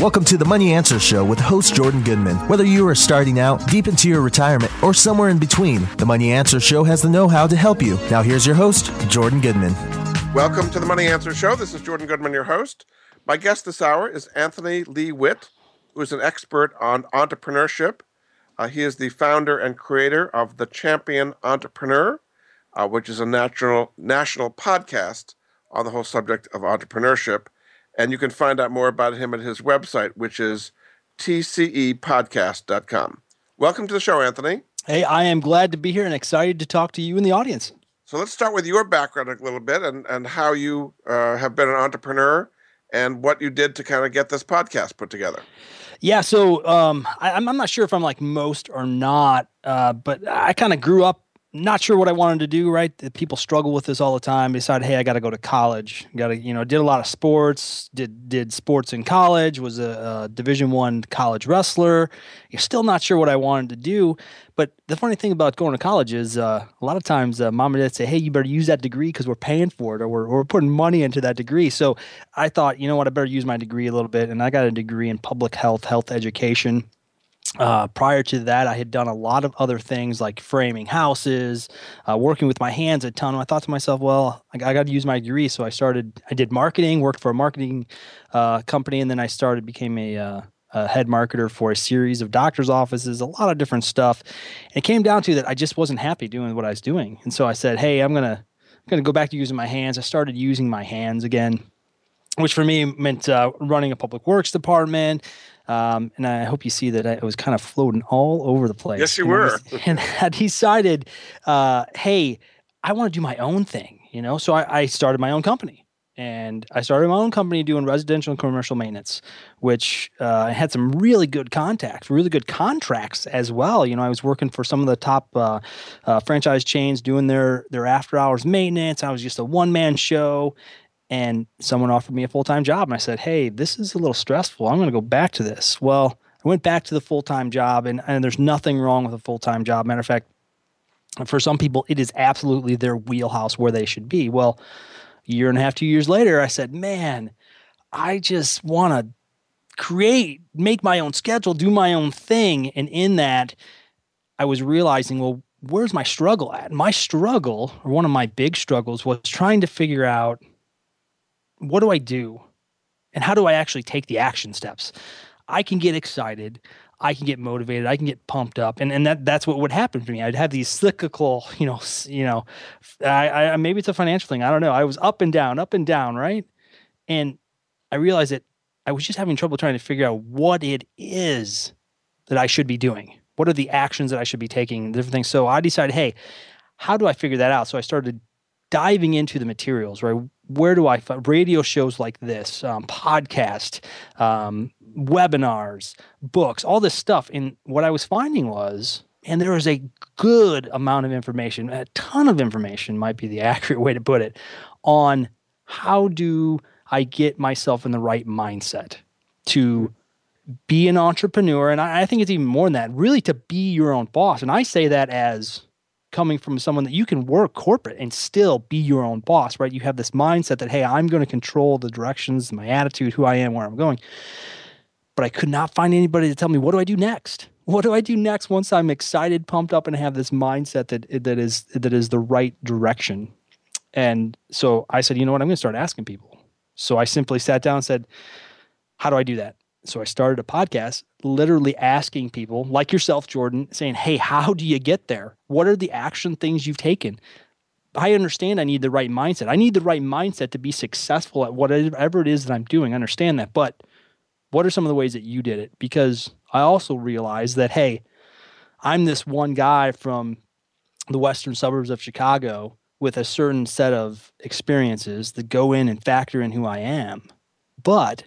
Welcome to the Money Answer Show with host Jordan Goodman. Whether you are starting out, deep into your retirement, or somewhere in between, the Money Answer Show has the know how to help you. Now, here's your host, Jordan Goodman. Welcome to the Money Answer Show. This is Jordan Goodman, your host. My guest this hour is Anthony Lee Witt, who is an expert on entrepreneurship. Uh, he is the founder and creator of The Champion Entrepreneur, uh, which is a natural, national podcast on the whole subject of entrepreneurship. And you can find out more about him at his website, which is tcepodcast.com. Welcome to the show, Anthony. Hey, I am glad to be here and excited to talk to you and the audience. So let's start with your background a little bit and, and how you uh, have been an entrepreneur and what you did to kind of get this podcast put together. Yeah, so um, I, am not sure if I'm like most or not, uh, but I kind of grew up not sure what I wanted to do. Right, people struggle with this all the time. Decided, hey, I got to go to college. Got to, you know, did a lot of sports. Did did sports in college. Was a, a Division One college wrestler. You're still not sure what I wanted to do. But the funny thing about going to college is uh, a lot of times uh, mom and dad say, hey, you better use that degree because we're paying for it or we're, we're putting money into that degree. So I thought, you know what, I better use my degree a little bit. And I got a degree in public health, health education. Uh, prior to that, I had done a lot of other things like framing houses, uh, working with my hands a ton. I thought to myself, well, I, I got to use my degree. So I started, I did marketing, worked for a marketing uh, company, and then I started, became a, uh, a, head marketer for a series of doctor's offices, a lot of different stuff. And it came down to that I just wasn't happy doing what I was doing. And so I said, hey, I'm going to, I'm going to go back to using my hands. I started using my hands again, which for me meant uh, running a public works department, um, and I hope you see that I was kind of floating all over the place. Yes, you and were. I was, and I decided, uh, hey, I want to do my own thing, you know? So I, I, started my own company. And I started my own company doing residential and commercial maintenance, which uh, I had some really good contacts, really good contracts as well. You know, I was working for some of the top uh, uh franchise chains doing their their after hours maintenance. I was just a one man show, and someone offered me a full time job. And I said, Hey, this is a little stressful. I'm going to go back to this. Well, I went back to the full time job, and, and there's nothing wrong with a full time job. Matter of fact, for some people, it is absolutely their wheelhouse where they should be. Well, a year and a half, two years later, I said, Man, I just want to create, make my own schedule, do my own thing. And in that, I was realizing, well, where's my struggle at? My struggle, or one of my big struggles, was trying to figure out what do I do? And how do I actually take the action steps? I can get excited. I can get motivated. I can get pumped up, and and that that's what would happen for me. I'd have these cyclical, you know, you know, I, I maybe it's a financial thing. I don't know. I was up and down, up and down, right? And I realized that I was just having trouble trying to figure out what it is that I should be doing. What are the actions that I should be taking? Different things. So I decided, hey, how do I figure that out? So I started diving into the materials, right? Where do I find radio shows like this, um, podcast, um, webinars, books, all this stuff? And what I was finding was, and there was a good amount of information, a ton of information might be the accurate way to put it, on how do I get myself in the right mindset to be an entrepreneur. And I, I think it's even more than that, really to be your own boss. And I say that as coming from someone that you can work corporate and still be your own boss, right? You have this mindset that, hey, I'm going to control the directions, my attitude, who I am, where I'm going. But I could not find anybody to tell me, what do I do next? What do I do next once I'm excited, pumped up, and have this mindset that that is that is the right direction? And so I said, you know what? I'm going to start asking people. So I simply sat down and said, how do I do that? So I started a podcast literally asking people like yourself, Jordan, saying, Hey, how do you get there? What are the action things you've taken? I understand I need the right mindset. I need the right mindset to be successful at whatever it is that I'm doing. I understand that. But what are some of the ways that you did it? Because I also realized that, hey, I'm this one guy from the western suburbs of Chicago with a certain set of experiences that go in and factor in who I am. But,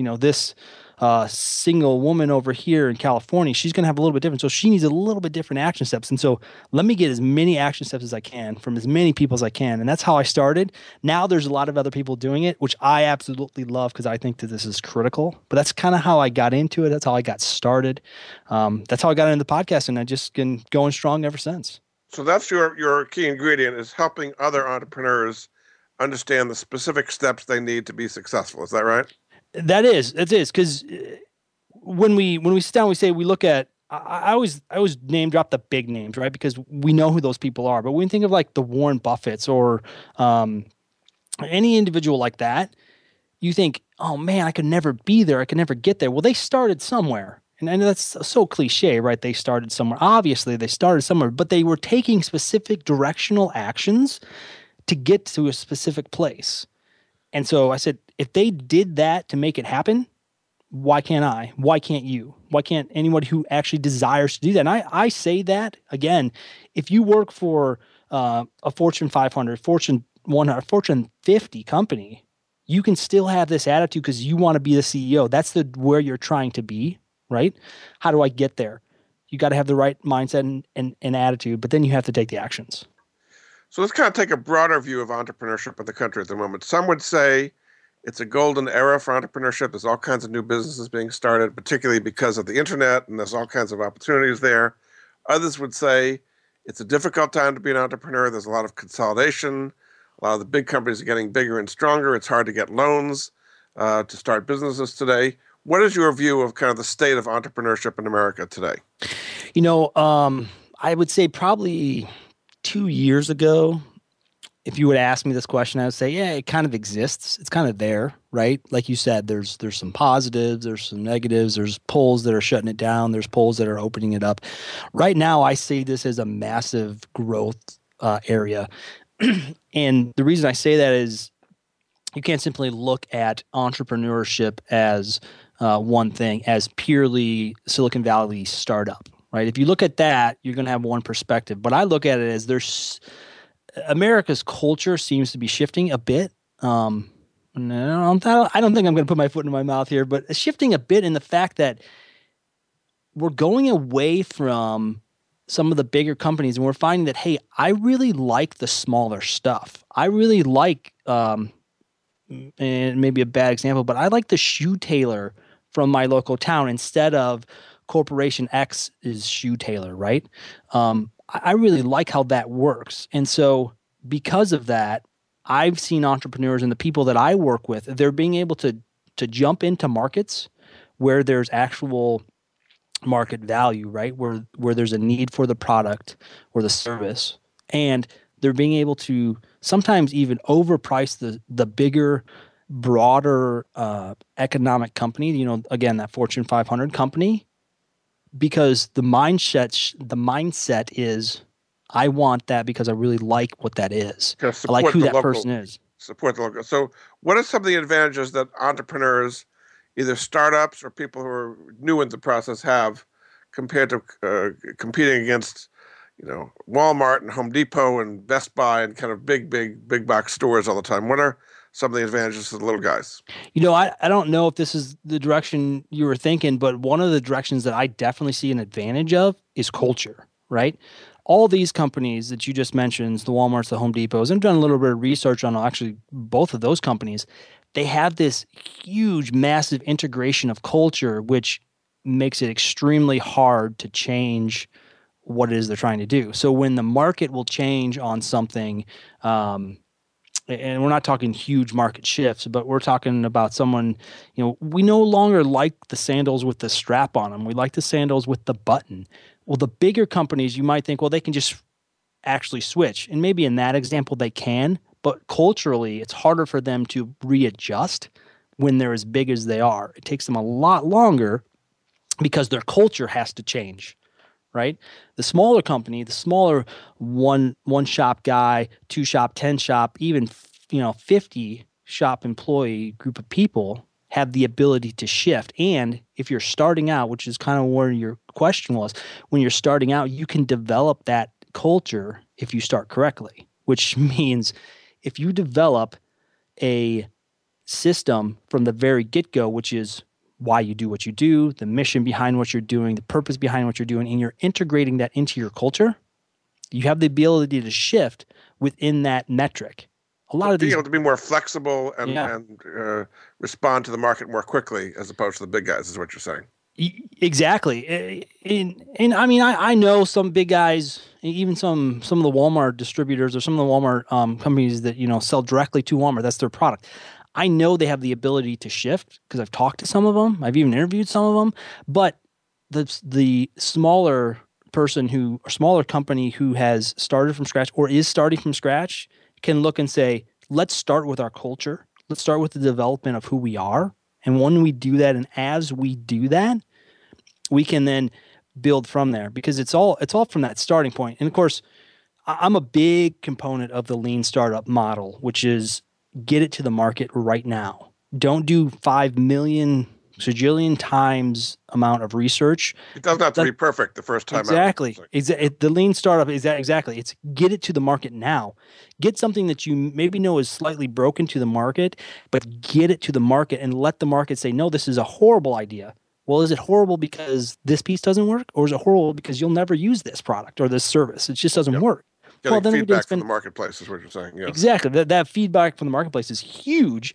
you know, this uh, single woman over here in California, she's going to have a little bit different. So she needs a little bit different action steps. And so let me get as many action steps as I can from as many people as I can. And that's how I started. Now there's a lot of other people doing it, which I absolutely love because I think that this is critical. But that's kind of how I got into it. That's how I got started. Um, that's how I got into the podcast. And I just been going strong ever since. So that's your your key ingredient is helping other entrepreneurs understand the specific steps they need to be successful. Is that right? That is, it is because uh, when we when we sit down, we say we look at. I, I always I always name drop the big names, right? Because we know who those people are. But when you think of like the Warren Buffetts or um, any individual like that, you think, oh man, I could never be there. I could never get there. Well, they started somewhere. And know that's so cliche, right? They started somewhere. Obviously, they started somewhere, but they were taking specific directional actions to get to a specific place. And so I said, if they did that to make it happen, why can't I? Why can't you? Why can't anybody who actually desires to do that? And I, I say that again, if you work for uh, a Fortune 500, Fortune 100, Fortune 50 company, you can still have this attitude because you want to be the CEO. That's the where you're trying to be, right? How do I get there? You got to have the right mindset and, and, and attitude, but then you have to take the actions. So let's kind of take a broader view of entrepreneurship in the country at the moment. Some would say it's a golden era for entrepreneurship. There's all kinds of new businesses being started, particularly because of the internet, and there's all kinds of opportunities there. Others would say it's a difficult time to be an entrepreneur. There's a lot of consolidation. A lot of the big companies are getting bigger and stronger. It's hard to get loans uh, to start businesses today. What is your view of kind of the state of entrepreneurship in America today? You know, um, I would say probably two years ago, if you would ask me this question, I would say, yeah, it kind of exists. It's kind of there, right? Like you said, there's there's some positives, there's some negatives, there's poles that are shutting it down, there's poles that are opening it up. Right now, I see this as a massive growth uh, area, and the reason I say that is you can't simply look at entrepreneurship as uh, one thing, as purely Silicon Valley startup, right? If you look at that, you're going to have one perspective. But I look at it as there's America's culture seems to be shifting a bit. Um, no, I don't think I'm going to put my foot in my mouth here, but shifting a bit in the fact that we're going away from some of the bigger companies and we're finding that, hey, I really like the smaller stuff. I really like, um, and maybe a bad example, but I like the shoe tailor from my local town instead of Corporation X is shoe tailor, right? Um, I really like how that works. And so, because of that, I've seen entrepreneurs and the people that I work with, they're being able to to jump into markets where there's actual market value, right? Where where there's a need for the product or the service. And they're being able to sometimes even overprice the the bigger broader uh, economic company you know again that fortune 500 company because the mindset the mindset is I want that because I really like what that is. I like who that local, person is. Support the local. So, what are some of the advantages that entrepreneurs, either startups or people who are new in the process, have compared to uh, competing against, you know, Walmart and Home Depot and Best Buy and kind of big, big, big box stores all the time? What are some of the advantages of the little guys. You know, I, I don't know if this is the direction you were thinking, but one of the directions that I definitely see an advantage of is culture, right? All these companies that you just mentioned, the Walmarts, the Home Depots, and done a little bit of research on actually both of those companies. They have this huge, massive integration of culture, which makes it extremely hard to change what it is they're trying to do. So when the market will change on something, um, and we're not talking huge market shifts, but we're talking about someone, you know, we no longer like the sandals with the strap on them. We like the sandals with the button. Well, the bigger companies, you might think, well, they can just actually switch. And maybe in that example, they can, but culturally, it's harder for them to readjust when they're as big as they are. It takes them a lot longer because their culture has to change right? The smaller company, the smaller one one shop guy, two shop, ten shop, even you know fifty shop employee group of people have the ability to shift. And if you're starting out, which is kind of where your question was, when you're starting out, you can develop that culture if you start correctly which means if you develop a system from the very get go, which is why you do what you do, the mission behind what you're doing, the purpose behind what you're doing, and you're integrating that into your culture, you have the ability to shift within that metric. A lot of Being these, able to be more flexible and, Yeah. and uh, respond to the market more quickly as opposed to the big guys, is what you're saying. Exactly, and, and I mean, I, I know some big guys, even some some of the Walmart distributors or some of the Walmart um, companies that you know sell directly to Walmart. That's their product. I know they have the ability to shift because I've talked to some of them. I've even interviewed some of them, but the the smaller person who or smaller company who has started from scratch or is starting from scratch can look and say, let's start with our culture. Let's start with the development of who we are. And when we do that, and as we do that, we can then build from there because it's all it's all from that starting point. And of course, I'm a big component of the lean startup model, which is get it to the market right now. Don't do five million sejillion times amount of research It doesn't have to That- be perfect the first time exactly. Exa- it, the lean startup is that exactly. It's get it to the market now. Get something that you maybe know is slightly broken to the market, but get it to the market and let the market say, no, this is a horrible idea. Well, is it horrible because this piece doesn't work, or is it horrible because you'll never use this product or this service? It just doesn't Yep. work. Getting well, then feedback spend- from the marketplace is what you're saying. Yeah. Exactly. That that feedback from the marketplace is huge.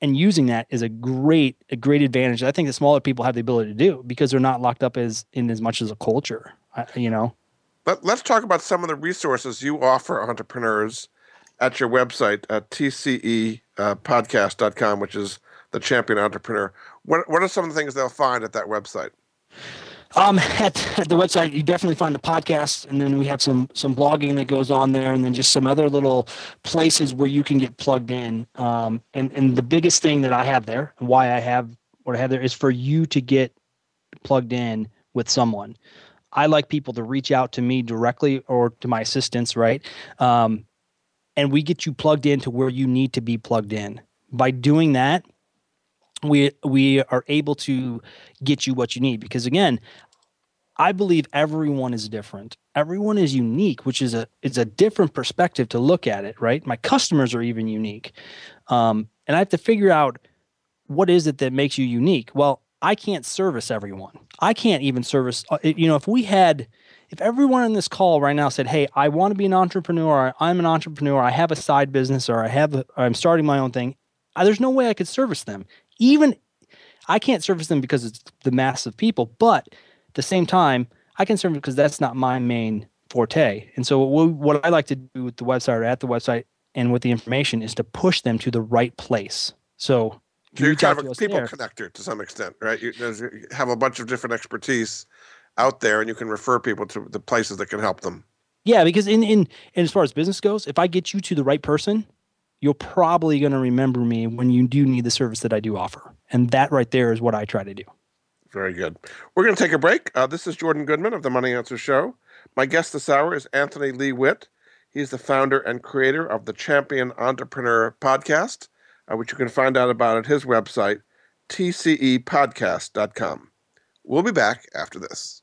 And using that is a great, a great advantage. I think the smaller people have the ability to do because they're not locked up as in as much as a culture. You know, Let, let's talk about some of the resources you offer entrepreneurs at your website at tcepodcast.com, uh, which is the champion entrepreneur. What, what are some of the things they'll find at that website? Um, at, at the website, you definitely find the podcast, and then we have some some blogging that goes on there, and then just some other little places where you can get plugged in. Um, and and the biggest thing that I have there, and why I have what I have there, is for you to get plugged in with someone. I like people to reach out to me directly or to my assistants, right? Um, and we get you plugged into where you need to be plugged in. By doing that, we we are able to get you what you need because again i believe everyone is different. Everyone is unique which is a it's a different perspective to look at it right? My customers are even unique. Um, and i have to figure out what is it that makes you unique? Well i can't service everyone. I can't even service uh, you know if we had if everyone in this call right now said hey i want to be an entrepreneur i'm an entrepreneur i have a side business or i have I'm starting my own thing there's no way i could service them even I can't service them because it's the mass of people, but at the same time, I can serve them because that's not my main forte. And so what, what I like to do with the website or at the website and with the information is to push them to the right place. So you're kind of a people there- connector to some extent, right? You, you have a bunch of different expertise out there, and you can refer people to the places that can help them. Yeah, because in in and as far as business goes, if I get you to the right person, you're probably going to remember me when you do need the service that I do offer. And that right there is what I try to do. Very good. We're going to take a break. Uh, this is Jordan Goodman of the Money Answer Show. My guest this hour is Anthony Lee Witt. He's the founder and creator of the Champion Entrepreneur podcast, uh, which you can find out about at his website, tcepodcast.com. We'll be back after this.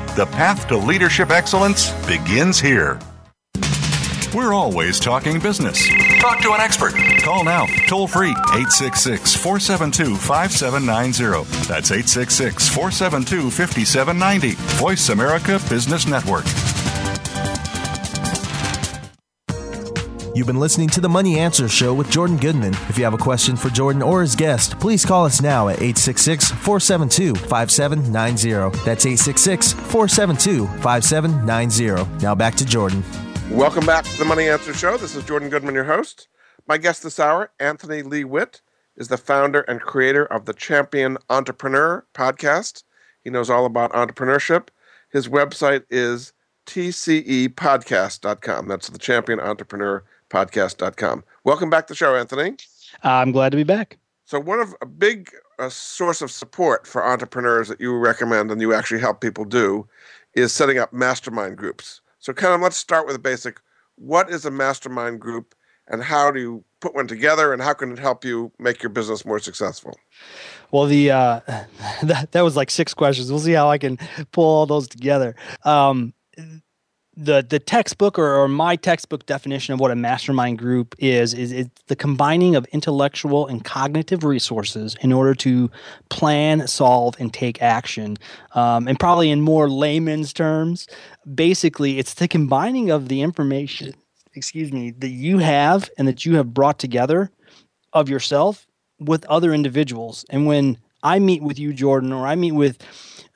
The path to leadership excellence begins here. We're always talking business. Talk to an expert. Call now, toll free, 866 472 5790. That's 866 472 5790. Voice America Business Network. You've been listening to the Money Answer Show with Jordan Goodman. If you have a question for Jordan or his guest, please call us now at 866 472 5790. That's 866 472 5790. Now back to Jordan. Welcome back to the Money Answer Show. This is Jordan Goodman, your host. My guest this hour, Anthony Lee Witt, is the founder and creator of the Champion Entrepreneur podcast. He knows all about entrepreneurship. His website is tcepodcast.com. That's the Champion Entrepreneur podcast.com. Welcome back to the show, Anthony. I'm glad to be back. So, one of a big uh, source of support for entrepreneurs that you recommend and you actually help people do is setting up mastermind groups. So, kind of let's start with a basic what is a mastermind group and how do you put one together and how can it help you make your business more successful? Well, the uh, that, that was like six questions. We'll see how I can pull all those together. Um, the the textbook or, or, my textbook definition of what a mastermind group is is it's the combining of intellectual and cognitive resources in order to plan, solve, and take action. Um, and probably in more layman's terms, basically, it's the combining of the information, excuse me, that you have and that you have brought together of yourself with other individuals. And when I meet with you, Jordan, or I meet with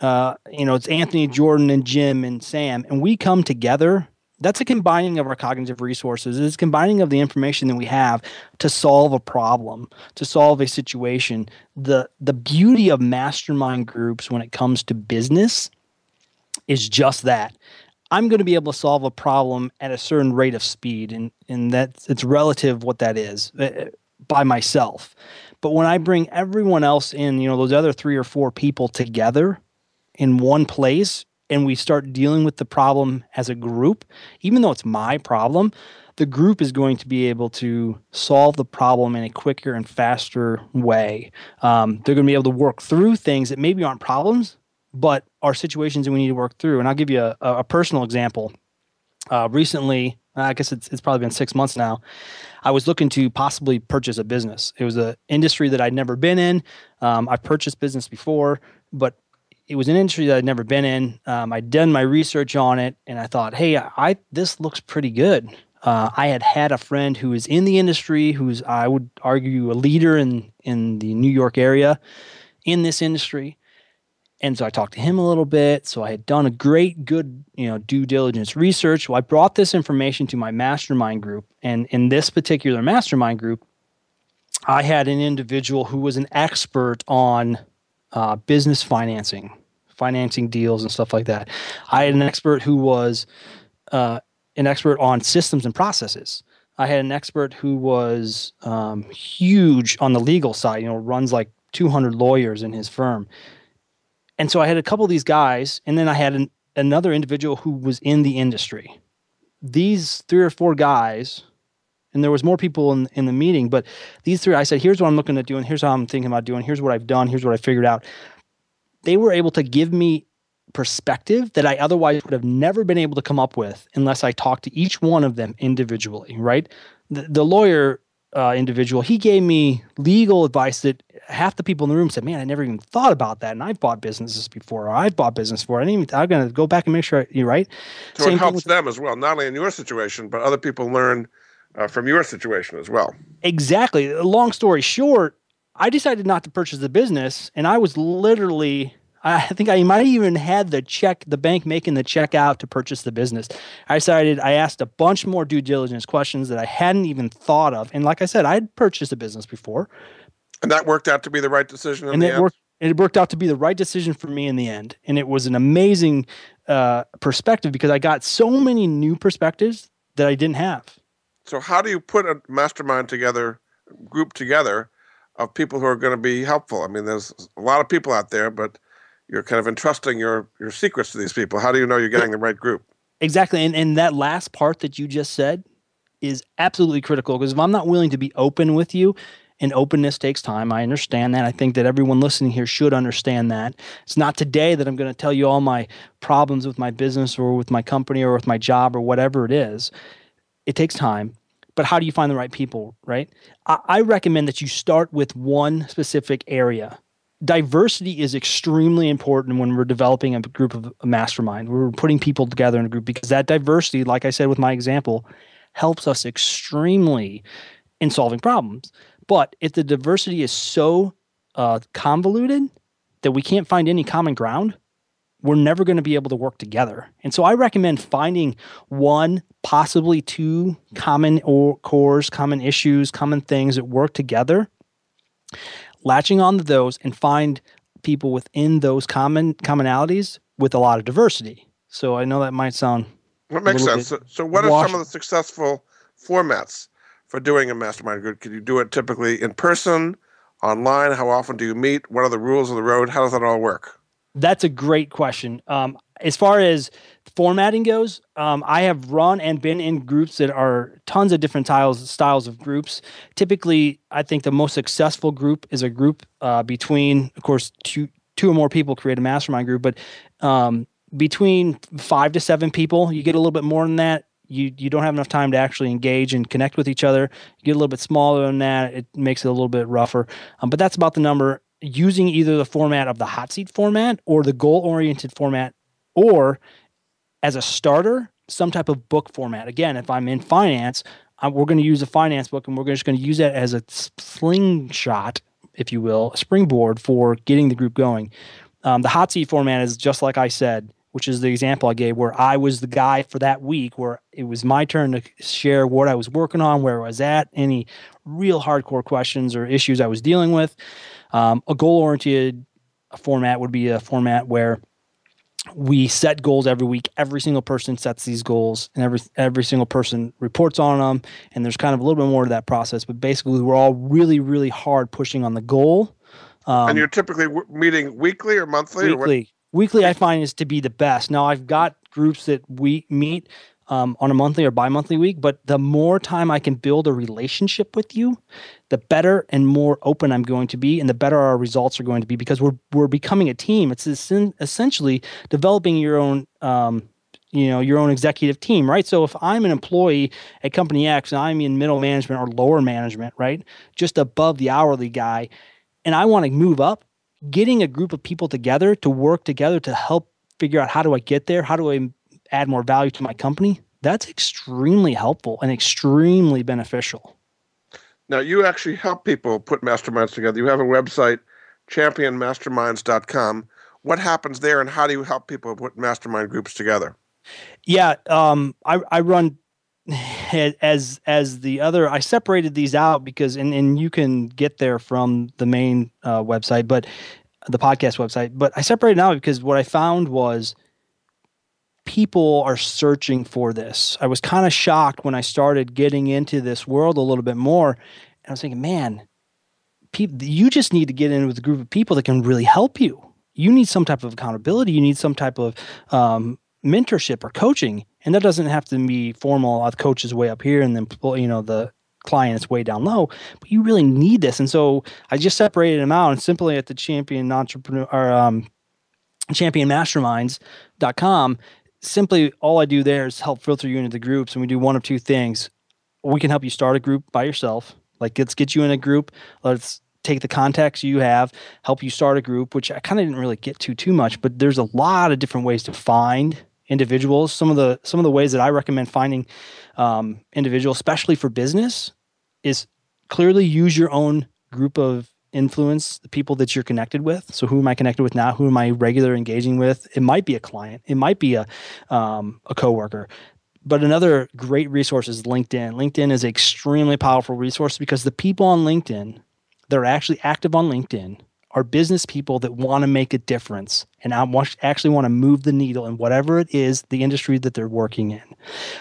uh, you know, it's Anthony, Jordan, and Jim and Sam, and we come together. That's a combining of our cognitive resources. It's combining of the information that we have to solve a problem, to solve a situation. The the beauty of mastermind groups when it comes to business is just that. I'm going to be able to solve a problem at a certain rate of speed, and and that's it's relative what that is uh, by myself. But when I bring everyone else in, you know, those other three or four people together, in one place and we start dealing with the problem as a group, even though it's my problem, the group is going to be able to solve the problem in a quicker and faster way. Um, they're going to be able to work through things that maybe aren't problems, but are situations that we need to work through. And I'll give you a, a personal example. Uh, recently, I guess it's, it's probably been six months now. I was looking to possibly purchase a business. It was an industry that I'd never been in. Um, I've purchased business before, but it was an industry that I'd never been in. Um, I'd done my research on it, and I thought, hey, I this looks pretty good. Uh, I had had a friend who was in the industry, who's I would argue a leader in in the New York area in this industry, and so I talked to him a little bit. So I had done a great, good, you know, due diligence research. I brought this information to my mastermind group, and in this particular mastermind group, I had an individual who was an expert on uh, business financing, financing deals, and stuff like that. I had an expert who was uh, an expert on systems and processes. I had an expert who was um, huge on the legal side. You know, runs like 200 lawyers in his firm. And so I had a couple of these guys, and then I had an, another individual who was in the industry. These three or four guys and there was more people in, in the meeting but these three i said here's what i'm looking at doing here's how i'm thinking about doing here's what i've done here's what i figured out. They were able to give me perspective that i otherwise would have never been able to come up with unless i talked to each one of them individually right? The, the lawyer uh, individual he gave me legal advice that half the people in the room said man i never even thought about that and i've bought businesses before or i've bought business before i didn't even i'm going to go back and make sure you're right. So Same it helps them as well not only in your situation but other people learn uh, from your situation as well. Exactly. Long story short, I decided not to purchase the business, and I was literally. I think I might even had the check, the bank making the check out to purchase the business. I decided I asked a bunch more due diligence questions that I hadn't even thought of. And like I said, I had purchased a business before. And that worked out to be the right decision. and it end? worked. It worked out to be the right decision for me in the end, and it was an amazing uh, perspective because I got so many new perspectives that I didn't have. So how do you put a mastermind together, group together, of people who are going to be helpful? I mean, there's a lot of people out there, but you're kind of entrusting your your secrets to these people. How do you know you're getting the right group? Exactly. And and that last part that you just said is absolutely critical because if I'm not willing to be open with you, and openness takes time. I understand that. I think that everyone listening here should understand that. It's not today that I'm going to tell you all my problems with my business or with my company or with my job or whatever it is. It takes time. But how do you find the right people, right? I, I recommend that you start with one specific area diversity is extremely important when we're developing a group of a mastermind. We're putting people together in a group because that diversity, like I said with my example, helps us extremely in solving problems. But if the diversity is so uh, convoluted that we can't find any common ground, we're never going to be able to work together. And so I recommend finding one, possibly two common or cores, common issues, common things that work together, latching on to those and find people within those common commonalities with a lot of diversity. So I know that might sound that makes sense. So, so, what are some of the successful formats for doing a mastermind group? Can you do it typically in person, online? How often do you meet? What are the rules of the road? How does that all work? That's a great question. Um, as far as formatting goes, um, I have run and been in groups that are tons of different styles styles of groups. Typically, I think the most successful group is a group uh, between, of course, two two or more people create a mastermind group, but um, between five to seven people, you get a little bit more than that you you don't have enough time to actually engage and connect with each other. You get a little bit smaller than that, it makes it a little bit rougher. Um, but that's about the number. Using either the format of the hot seat format or the goal oriented format, or as a starter, some type of book format. Again, if I'm in finance, I'm, we're going to use a finance book, and we're just going to use that as a slingshot, if you will, a springboard for getting the group going. Um, the hot seat format is just like I said which is the example I gave, where I was the guy for that week, where it was my turn to share what I was working on, where I was at, any real hardcore questions or issues I was dealing with. Um, a goal oriented format would be a format where we set goals every week. Every single person sets these goals, and every every single person reports on them. And there's kind of a little bit more to that process, but basically, we're all really, really hard pushing on the goal. Um, and you're typically w- meeting weekly or monthly. Weekly, weekly I find is to be the best. Now I've got groups that we meet um, on a monthly or bi-monthly week, but the more time I can build a relationship with you, the better and more open I'm going to be, and the better our results are going to be because we're we're becoming a team. It's essentially developing your own. Um, you know your own executive team right so if i'm an employee at company x and i'm in middle management or lower management right just above the hourly guy and i want to move up getting a group of people together to work together to help figure out how do I get there? How do I add more value to my company? That's extremely helpful and extremely beneficial. Now, you actually help people put masterminds together. You have a website, championmasterminds.com. What happens there, and how do you help people put mastermind groups together? Yeah, um, I, I run as as the other i separated these out because and, and you can get there from the main uh, website but the podcast website but i separated out because what i found was people are searching for this. I was kind of shocked when i started getting into this world a little bit more and i was thinking man people, you just need to get in with a group of people that can really help you. You need some type of accountability. You need some type of um, mentorship or coaching and that doesn't have to be formal uh, the coach is way up here and then you know the client is way down low but you really need this. And so i just separated them out and simply at the champion entrepreneur or um, championmasterminds.com simply all i do there is help filter you into the groups and we do one of two things. We can help you start a group by yourself. Like let's get you in a group. Let's take the contacts you have, help you start a group, which I kind of didn't really get to too much, but there's a lot of different ways to find individuals. Some of the some of the ways that I recommend finding um, individuals, especially for business, is clearly use your own group of influence, the people that you're connected with. So who am I connected with now? Who am I regular engaging with? It might be a client. It might be a um, a coworker. But another great resource is LinkedIn. LinkedIn is an extremely powerful resource because the people on LinkedIn that are actually active on LinkedIn are business people that want to make a difference and actually want to move the needle in whatever it is the industry that they're working in.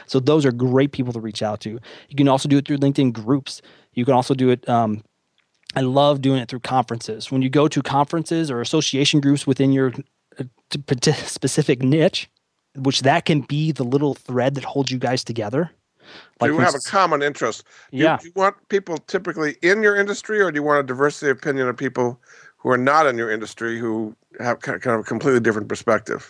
So those are great people to reach out to. You can also do it through LinkedIn groups. You can also do it. Um, I love doing it through conferences. When you go to conferences or association groups within your specific niche, which that can be the little thread that holds you guys together. Like do you have a common interest? Do yeah. You, do you want people typically in your industry, or do you want a diversity of opinion of people who are not in your industry who have kind of a completely different perspective?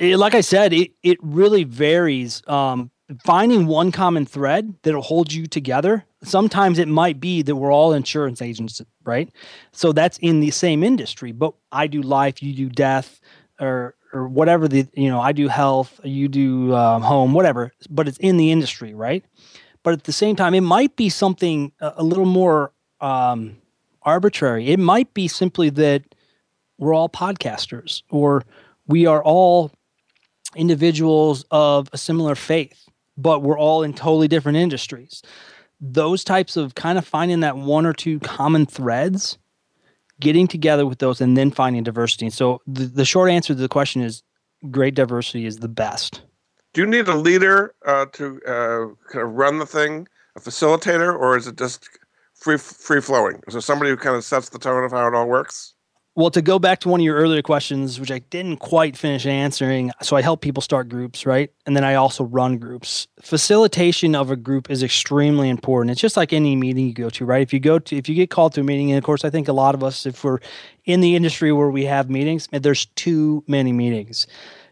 Like I said, it, it really varies. Um, finding one common thread that'll hold you together. Sometimes it might be that we're all insurance agents, right? So that's in the same industry, but I do life, you do death, or or whatever the you know I do health, you do um, home, whatever. But it's in the industry, right? But at the same time, it might be something a, a little more um, arbitrary. It might be simply that we're all podcasters, or we are all individuals of a similar faith but we're all in totally different industries. Those types of kind of finding that one or two common threads, getting together with those, and then finding diversity. And so the, the short answer to the question is great diversity is the best. Do you need a leader uh, to uh, kind of run the thing, a facilitator, or is it just free free flowing? There somebody who kind of sets the tone of how it all works? Well, to go back to one of your earlier questions, which I didn't quite finish answering, so I help people start groups, right? And then I also run groups. Facilitation of a group is extremely important. It's just like any meeting you go to, right? If you go to, if you get called to a meeting, and of course, I think a lot of us, if we're in the industry where we have meetings, there's too many meetings.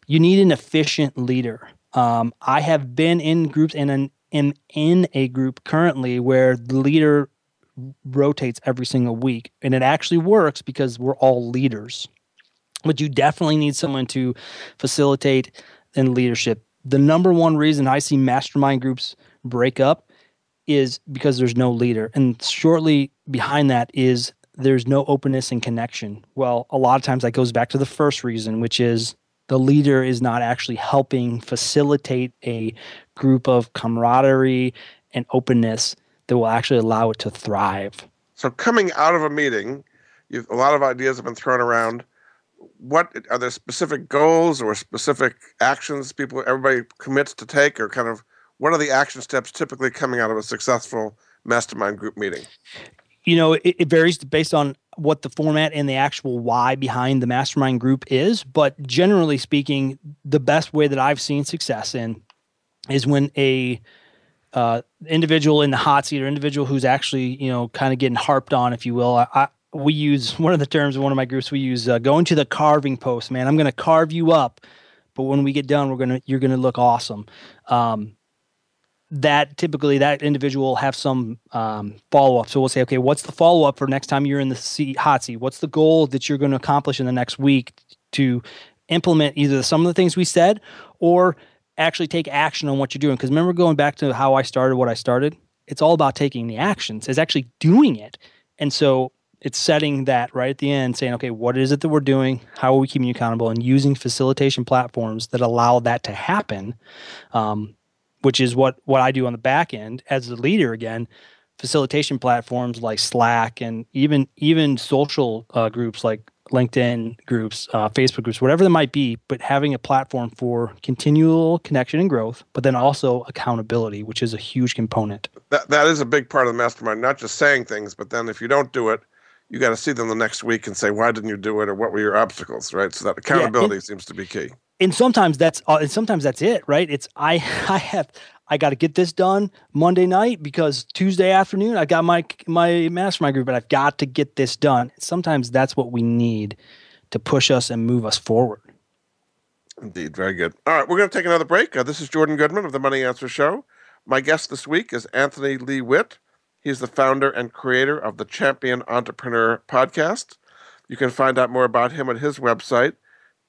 You need an efficient leader. Um, I have been in groups and an, am in a group currently where the leader rotates every single week. And it actually works because we're all leaders. But you definitely need someone to facilitate in leadership. The number one reason I see mastermind groups break up is because there's no leader. And shortly behind that is there's no openness and connection. Well, a lot of times that goes back to the first reason, which is the leader is not actually helping facilitate a group of camaraderie and openness that will actually allow it to thrive. So, coming out of a meeting, a lot of ideas have been thrown around. What are there specific goals or specific actions people everybody commits to take, or kind of what are the action steps typically coming out of a successful mastermind group meeting? You know, it, it varies based on what the format and the actual why behind the mastermind group is, but generally speaking, the best way that I've seen success in is when a uh, individual in the hot seat or individual who's actually you know kind of getting harped on, if you will. I, I, we use one of the terms in one of my groups. We use uh, going to the carving post. Man, I'm going to carve you up, but when we get done, we're gonna you're gonna look awesome. Um, that typically that individual will have some um, follow up. So we'll say, okay, what's the follow up for next time you're in the seat, hot seat? What's the goal that you're going to accomplish in the next week to implement either some of the things we said or actually take action on what you're doing. Because remember going back to how I started what I started? It's all about taking the actions, it's actually doing it. And so it's setting that right at the end, saying, okay, what is it that we're doing? How are we keeping you accountable? And using facilitation platforms that allow that to happen, um, which is what what I do on the back end as the leader again. Facilitation platforms like Slack and even even social uh, groups like LinkedIn groups, uh, Facebook groups, whatever they might be, but having a platform for continual connection and growth, but then also accountability, which is a huge component. That that is a big part of the mastermind. Not just saying things, but then if you don't do it, you got to see them the next week and say, why didn't you do it, or what were your obstacles, right? So that accountability yeah, and, seems to be key. And sometimes that's uh, and sometimes that's it, right? It's I I have I got to get this done Monday night because Tuesday afternoon I got my my mastermind group, but I've got to get this done. Sometimes that's what we need to push us and move us forward. Indeed, very good. All right, we're going to take another break. Uh, this is Jordan Goodman of the Money Answer Show. My guest this week is Anthony Lee Witt. He's the founder and creator of the Champion Entrepreneur podcast. You can find out more about him at his website,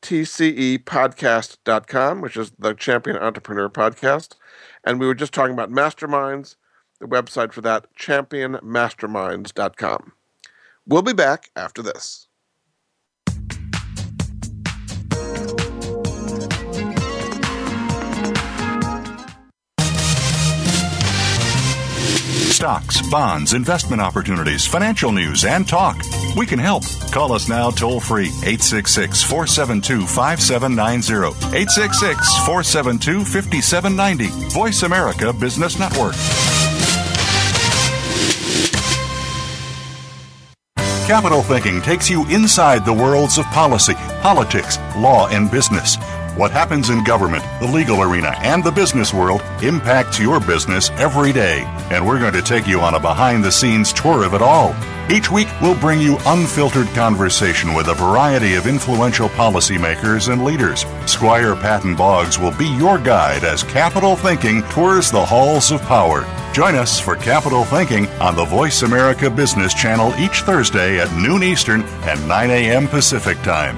tcepodcast.com, which is the Champion Entrepreneur podcast. And we were just talking about masterminds, the website for that, championmasterminds.com. We'll be back after this. stocks, bonds, investment opportunities, financial news, and talk. We can help. Call us now toll free 866 472 5790. 866 472 5790. Voice America Business Network. Capital Thinking takes you inside the worlds of policy, politics, law, and business. What happens in government, the legal arena, and the business world impacts your business every day. And we're going to take you on a behind the scenes tour of it all. Each week, we'll bring you unfiltered conversation with a variety of influential policymakers and leaders. Squire Patton Boggs will be your guide as Capital Thinking tours the halls of power. Join us for Capital Thinking on the Voice America Business Channel each Thursday at noon Eastern and 9 a.m. Pacific Time.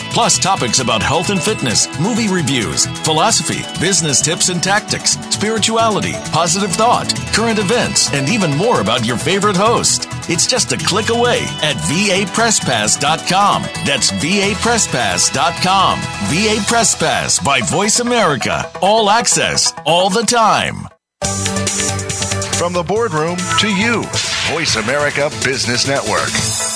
Plus, topics about health and fitness, movie reviews, philosophy, business tips and tactics, spirituality, positive thought, current events, and even more about your favorite host. It's just a click away at vapresspass.com. That's vapresspass.com. VA Press Pass by Voice America. All access, all the time. From the boardroom to you, Voice America Business Network.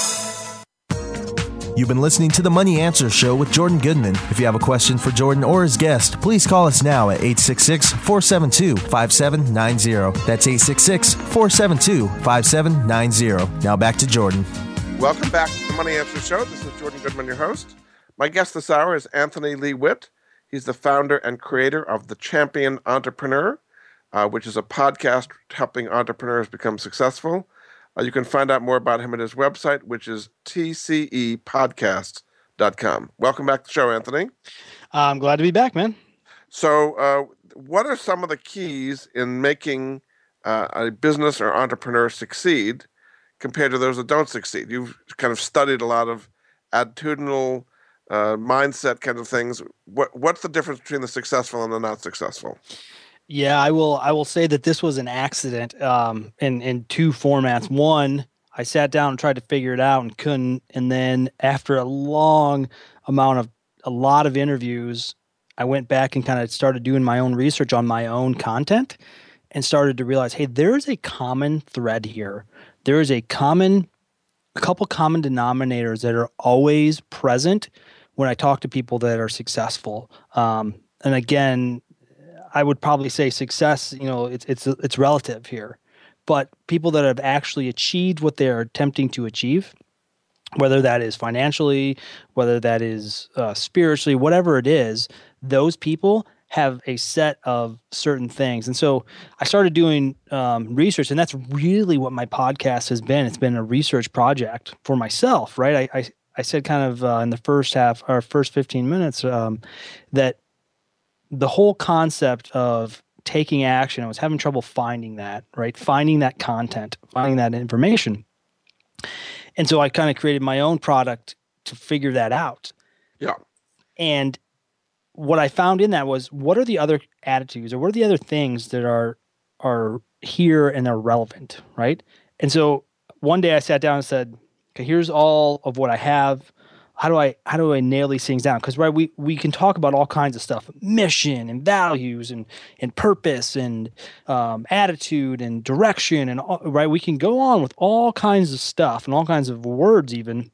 You've been listening to the Money Answer Show with Jordan Goodman. If you have a question for Jordan or his guest, please call us now at 866 472 5790. That's 866 472 5790. Now back to Jordan. Welcome back to the Money Answer Show. This is Jordan Goodman, your host. My guest this hour is Anthony Lee Witt. He's the founder and creator of The Champion Entrepreneur, uh, which is a podcast helping entrepreneurs become successful. Uh, you can find out more about him at his website, which is tcepodcast.com. Welcome back to the show, Anthony. I'm glad to be back, man. So, uh, what are some of the keys in making uh, a business or entrepreneur succeed compared to those that don't succeed? You've kind of studied a lot of attitudinal uh, mindset kind of things. What what's the difference between the successful and the not successful? Yeah, I will. I will say that this was an accident um, in in two formats. One, I sat down and tried to figure it out and couldn't. And then after a long amount of a lot of interviews, I went back and kind of started doing my own research on my own content and started to realize, hey, there is a common thread here. There is a common, a couple common denominators that are always present when I talk to people that are successful. Um, and again, I would probably say success, you know, it's it's it's relative here. But people that have actually achieved what they're attempting to achieve, whether that is financially, whether that is uh, spiritually, whatever it is, those people have a set of certain things. And so I started doing um, research, and that's really what my podcast has been. It's been a research project for myself, right? I, I, I said kind of uh, in the first half, or first 15 minutes, um, that the whole concept of taking action, I was having trouble finding that, right? Finding that content, finding that information. And so I kind of created my own product to figure that out. Yeah. And what I found in that was what are the other attitudes or what are the other things that are are here and they're relevant, right? And so one day I sat down and said, okay, here's all of what I have how do I how do I nail these things down? Because right, we we can talk about all kinds of stuff, mission and values and and purpose and um, attitude and direction and all, right. We can go on with all kinds of stuff and all kinds of words even.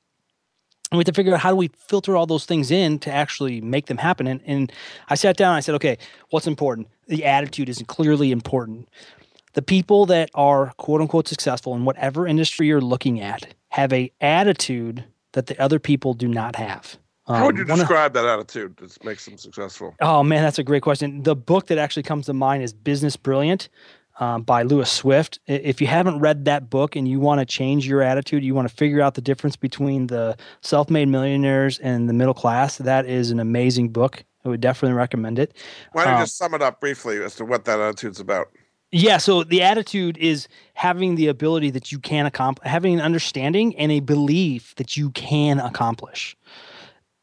And we have to figure out how do we filter all those things in to actually make them happen. And, and I sat down I said, okay, what's important? The attitude is clearly important. The people that are quote unquote successful in whatever industry you're looking at have a attitude that the other people do not have. Um, How would you describe of, that attitude that makes them successful? Oh man, that's a great question. The book that actually comes to mind is Business Brilliant um, by Lewis Swift. If you haven't read that book and you want to change your attitude, you want to figure out the difference between the self-made millionaires and the middle class, that is an amazing book. I would definitely recommend it. Why don't you um, just sum it up briefly as to what that attitude's about? Yeah, so the attitude is having the ability that you can accomplish, having an understanding and a belief that you can accomplish.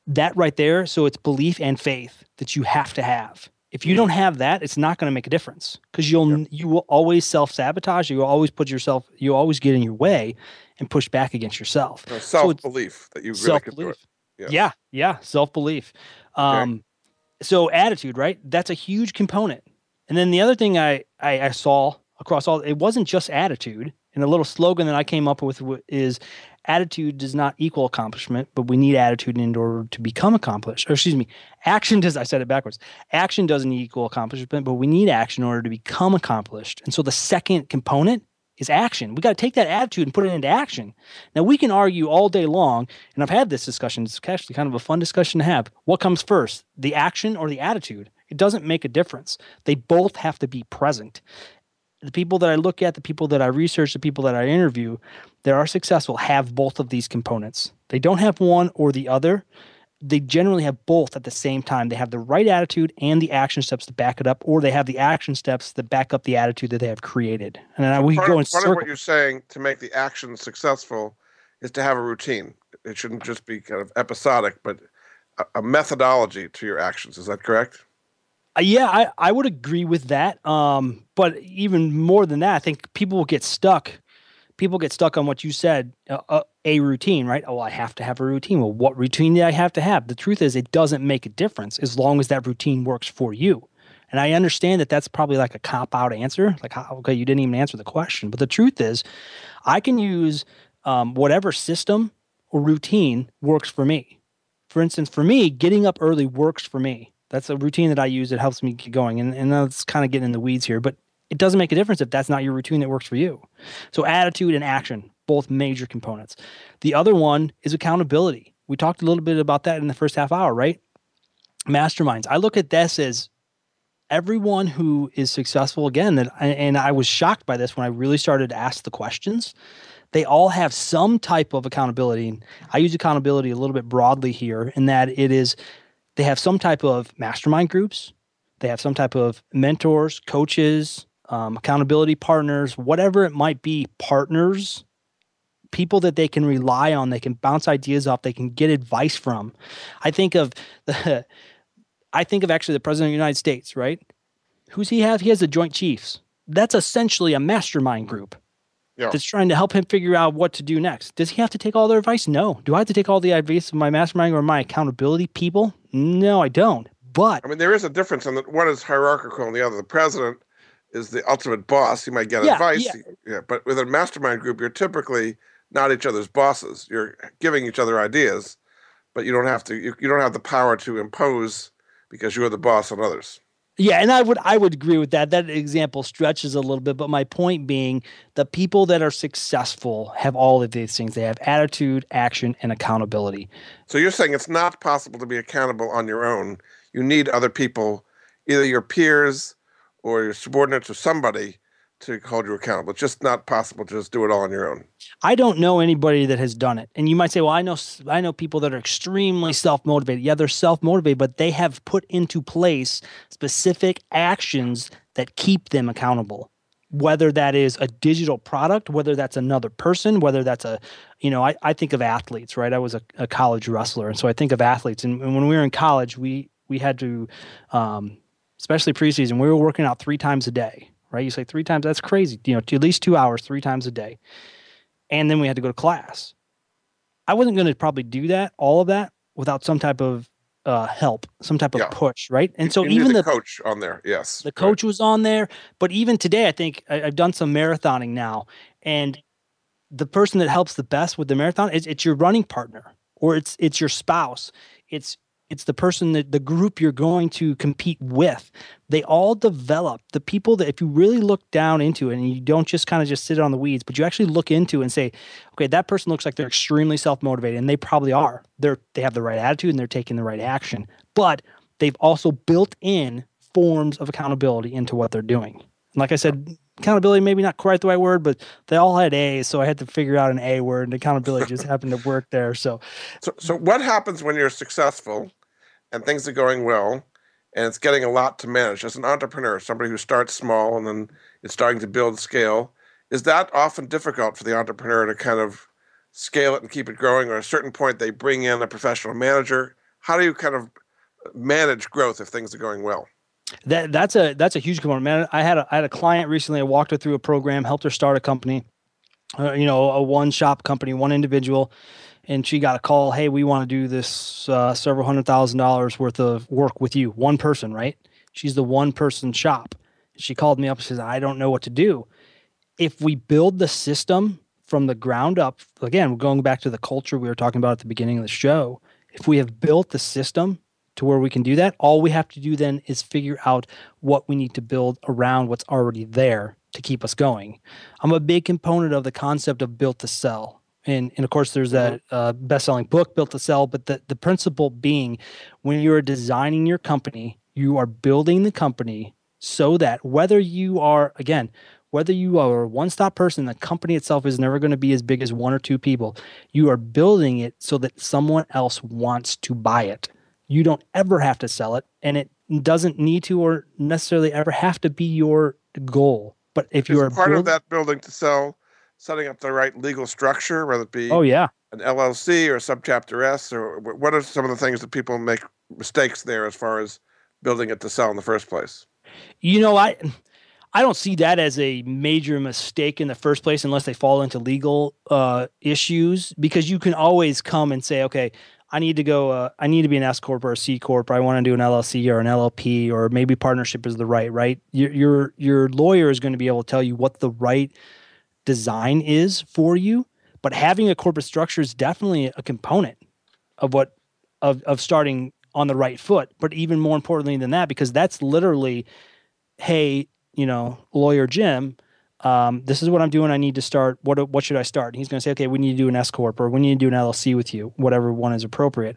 That right there, so it's belief and faith that you have to have. If you don't have that, it's not going to make a difference because you'll yep. you will always self sabotage. You will always put yourself. You always get in your way and push back against yourself. self belief that you really self belief. Yeah. yeah, yeah, self belief. Um, okay. So attitude, right? That's a huge component and then the other thing I, I, I saw across all. It wasn't just attitude. And the little slogan that I came up with is attitude does not equal accomplishment, but we need attitude in order to become accomplished. Or excuse me, action does, I said it backwards. Action doesn't equal accomplishment, but we need action in order to become accomplished. And so the second component is action. We got to take that attitude and put it into action. Now we can argue all day long, and I've had this discussion. It's actually kind of a fun discussion to have. What comes first, the action or the attitude? It doesn't make a difference. They both have to be present the people that I look at, the people that I research, the people that I interview that are successful have both of these components. They don't have one or the other. They generally have both at the same time. They have the right attitude and the action steps to back it up, or they have the action steps that back up the attitude that they have created. And then we part go in part circles. of what you're saying to make the action successful is to have a routine. It shouldn't just be kind of episodic, but a methodology to your actions. Is that correct? Uh, yeah, I, I would agree with that. Um, but even more than that, I think people will get stuck. People get stuck on what you said, uh, uh, a routine, right? Oh, I have to have a routine. Well, what routine do I have to have? The truth is, it doesn't make a difference as long as that routine works for you. And I understand that that's probably like a cop out answer. Like, okay, you didn't even answer the question. But the truth is, I can use um, whatever system or routine works for me. For instance, for me, getting up early works for me. That's a routine that I use It helps me get going. And, and that's kind of getting in the weeds here, but it doesn't make a difference if that's not your routine that works for you. So, attitude and action, both major components. The other one is accountability. We talked a little bit about that in the first half hour, right? Masterminds. I look at this as everyone who is successful again that and I was shocked by this when I really started to ask the questions. They all have some type of accountability. I use accountability a little bit broadly here in that it is they have some type of mastermind groups, they have some type of mentors, coaches, um, accountability partners, whatever it might be, partners, people that they can rely on, they can bounce ideas off, they can get advice from. I think of the, I think of actually the president of the United States, right? Who's he have? He has the Joint Chiefs. That's essentially a mastermind group Yeah. that's trying to help him figure out what to do next. Does he have to take all their advice? No. Do I have to take all the advice of my mastermind or my accountability people? No, I don't. But I mean, there is a difference in that one is hierarchical and the other. The president is the ultimate boss. You might get Yeah, advice. yeah. yeah. But with a mastermind group, you're typically not each other's bosses. You're giving each other ideas, but you don't have to. You, you don't have the power to impose because you are the boss on others. Yeah, and I would I would agree with that. That example stretches a little bit, but my point being the people that are successful have all of these things. They have attitude, action, and accountability. So you're saying it's not possible to be accountable on your own. You need other people, either your peers or your subordinates or somebody to hold you accountable. It's just not possible to just do it all on your own. I don't know anybody that has done it. And you might say, "Well, I know I know people that are extremely self-motivated." Yeah, they're self-motivated, but they have put into place specific actions that keep them accountable. Whether that is a digital product, whether that's another person, whether that's a, you know, I, I think of athletes, right? I was a, a college wrestler. And so I think of athletes. And, and when we were in college, we we had to, um, especially preseason, we were working out three times a day, right? You say three times, that's crazy. You know, to at least two hours, three times a day and then we had to go to class. I wasn't going to probably do that, all of that, without some type of uh, help, some type of Yeah. push, right? And so even the, the coach on there, yes, the right. coach was on there, but even today, I think I, I've done some marathoning now, and the person that helps the best with the marathon is it's your running partner or it's it's your spouse. It's it's the person that the group you're going to compete with. They all develop the people that if you really look down into it and you don't just kind of just sit on the weeds, but you actually look into and say, okay, that person looks like they're extremely self-motivated, and they probably are. They're they have the right attitude and they're taking the right action. But they've also built in forms of accountability into what they're doing. And like I said, accountability maybe not quite the right word, but they all had A's, so I had to figure out an A word, and accountability just happened to work there. So So, so what happens when you're successful and things are going well and it's getting a lot to manage as an entrepreneur, somebody who starts small and then is starting to build scale? Is that often difficult for the entrepreneur to kind of scale it and keep it growing? Or at a certain point, they bring in a professional manager? How do you kind of manage growth if things are going well? that that's a that's a huge component, man. I had a I had a client recently. I walked her through a program, helped her start a company, uh, you know, a one shop company, one individual, and she got a call. Hey, we want to do this uh, several hundred thousand dollars worth of work with you, one person, right? She's the one person shop. she called me up and says, I don't know what to do. If we build the system from the ground up, again, going back to the culture we were talking about at the beginning of the show, if we have built the system to where we can do that, all we have to do then is figure out what we need to build around what's already there to keep us going. I'm a big component of the concept of built to sell. And, and of course, there's that mm-hmm. uh, best selling book, Built to Sell. But the, the principle being when you're designing your company, you are building the company so that whether you are, again, whether you are a one stop person, the company itself is never going to be as big as one or two people. You are building it so that someone else wants to buy it. You don't ever have to sell it, and it doesn't need to or necessarily ever have to be your goal. But if you are part build- of that building to sell, setting up the right legal structure, whether it be oh yeah an LLC or subchapter S, or what are some of the things that people make mistakes there as far as building it to sell in the first place? You know, I I don't see that as a major mistake in the first place unless they fall into legal uh, issues because you can always come and say, okay, I need to go, uh, I need to be an S corp or a C corp. I want to do an LLC or an LLP or maybe partnership is the right, right? Your your, your lawyer is going to be able to tell you what the right design is for you. But having a corporate structure is definitely a component of what of of starting on the right foot. But even more importantly than that, because that's literally, hey, you know, lawyer Jim, um, this is what I'm doing. I need to start. What what should I start? And he's going to say, okay, we need to do an S corp or we need to do an LLC with you, whatever one is appropriate.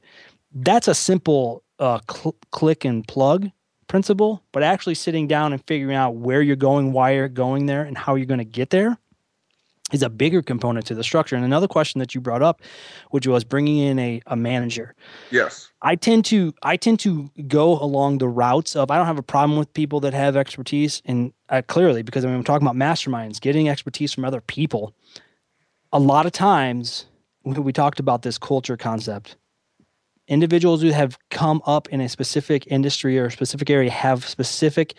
That's a simple uh, cl- click and plug principle, but actually sitting down and figuring out where you're going, why you're going there, and how you're going to get there is a bigger component to the structure. And another question that you brought up, which was bringing in a, a manager. Yes. I tend to I tend to go along the routes of I don't have a problem with people that have expertise and uh, clearly because I mean I'm talking about masterminds, getting expertise from other people. A lot of times we talked about this culture concept. Individuals who have come up in a specific industry or specific area have specific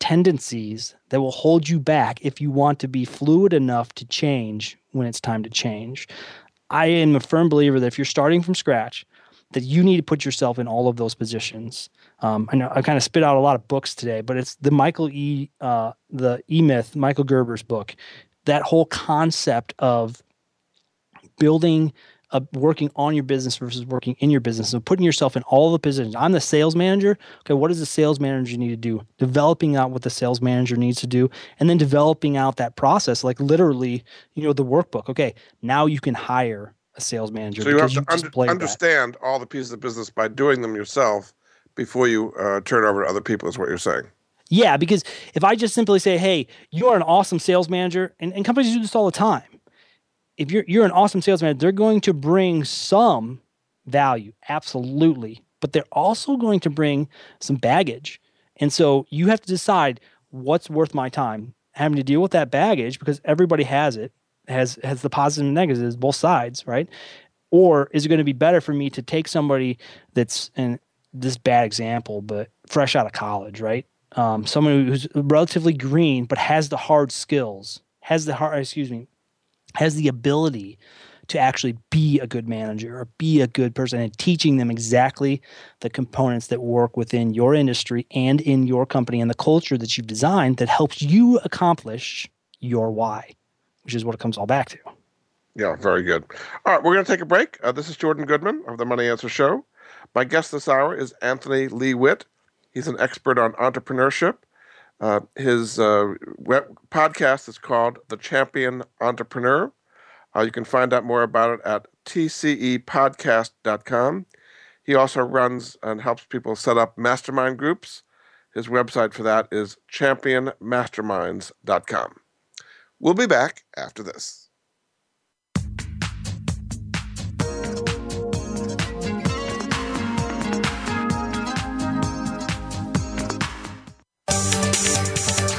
tendencies that will hold you back if you want to be fluid enough to change when it's time to change. I am a firm believer that if you're starting from scratch, that you need to put yourself in all of those positions. Um, I know I kind of spit out a lot of books today, but it's the Michael E. Uh, the E Myth, Michael Gerber's book. That whole concept of building uh, working on your business versus working in your business. So putting yourself in all the positions. I'm the sales manager. Okay, what does the sales manager need to do? Developing out what the sales manager needs to do, and then developing out that process, like literally, you know, the workbook. Okay, now you can hire a sales manager. So you have to you un- understand that. all the pieces of business by doing them yourself before you uh, turn over to other people. Is what you're saying. Yeah, because if I just simply say, "Hey, you are an awesome sales manager," and, and companies do this all the time if you're you're an awesome salesman, they're going to bring some value, absolutely, but they're also going to bring some baggage. And so you have to decide what's worth my time having to deal with that baggage because everybody has it, has has the and negatives, both sides, right? Or is it going to be better for me to take somebody that's and this bad example, but fresh out of college, right? Um, someone who's relatively green but has the hard skills, has the hard, excuse me, has the ability to actually be a good manager or be a good person and teaching them exactly the components that work within your industry and in your company and the culture that you've designed that helps you accomplish your why, which is what it comes all back to. Yeah, very good. All right, we're going to take a break. Uh, this is Jordan Goodman of the Money Answer Show. My guest this hour is Anthony Lee Witt. He's an expert on entrepreneurship uh, his uh, web podcast is called The Champion Entrepreneur. Uh, you can find out more about it at tcepodcast.com. He also runs and helps people set up mastermind groups. His website for that is championmasterminds.com. We'll be back after this.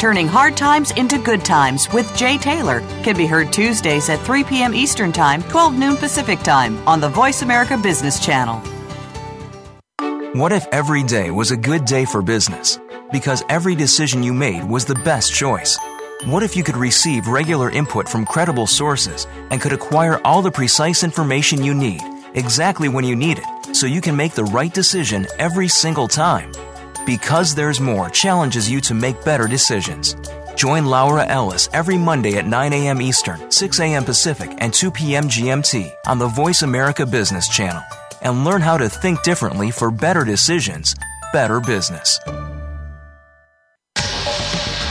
Turning Hard Times into Good Times with Jay Taylor can be heard Tuesdays at 3 p.m. Eastern Time, 12 noon Pacific Time on the Voice America Business Channel. What if every day was a good day for business? Because every decision you made was the best choice. What if you could receive regular input from credible sources and could acquire all the precise information you need exactly when you need it so you can make the right decision every single time? Because There's More challenges you to make better decisions. Join Laura Ellis every Monday at 9 a.m. Eastern, 6 a.m. Pacific, and 2 p.m. GMT on the Voice America Business Channel and learn how to think differently for better decisions, better business.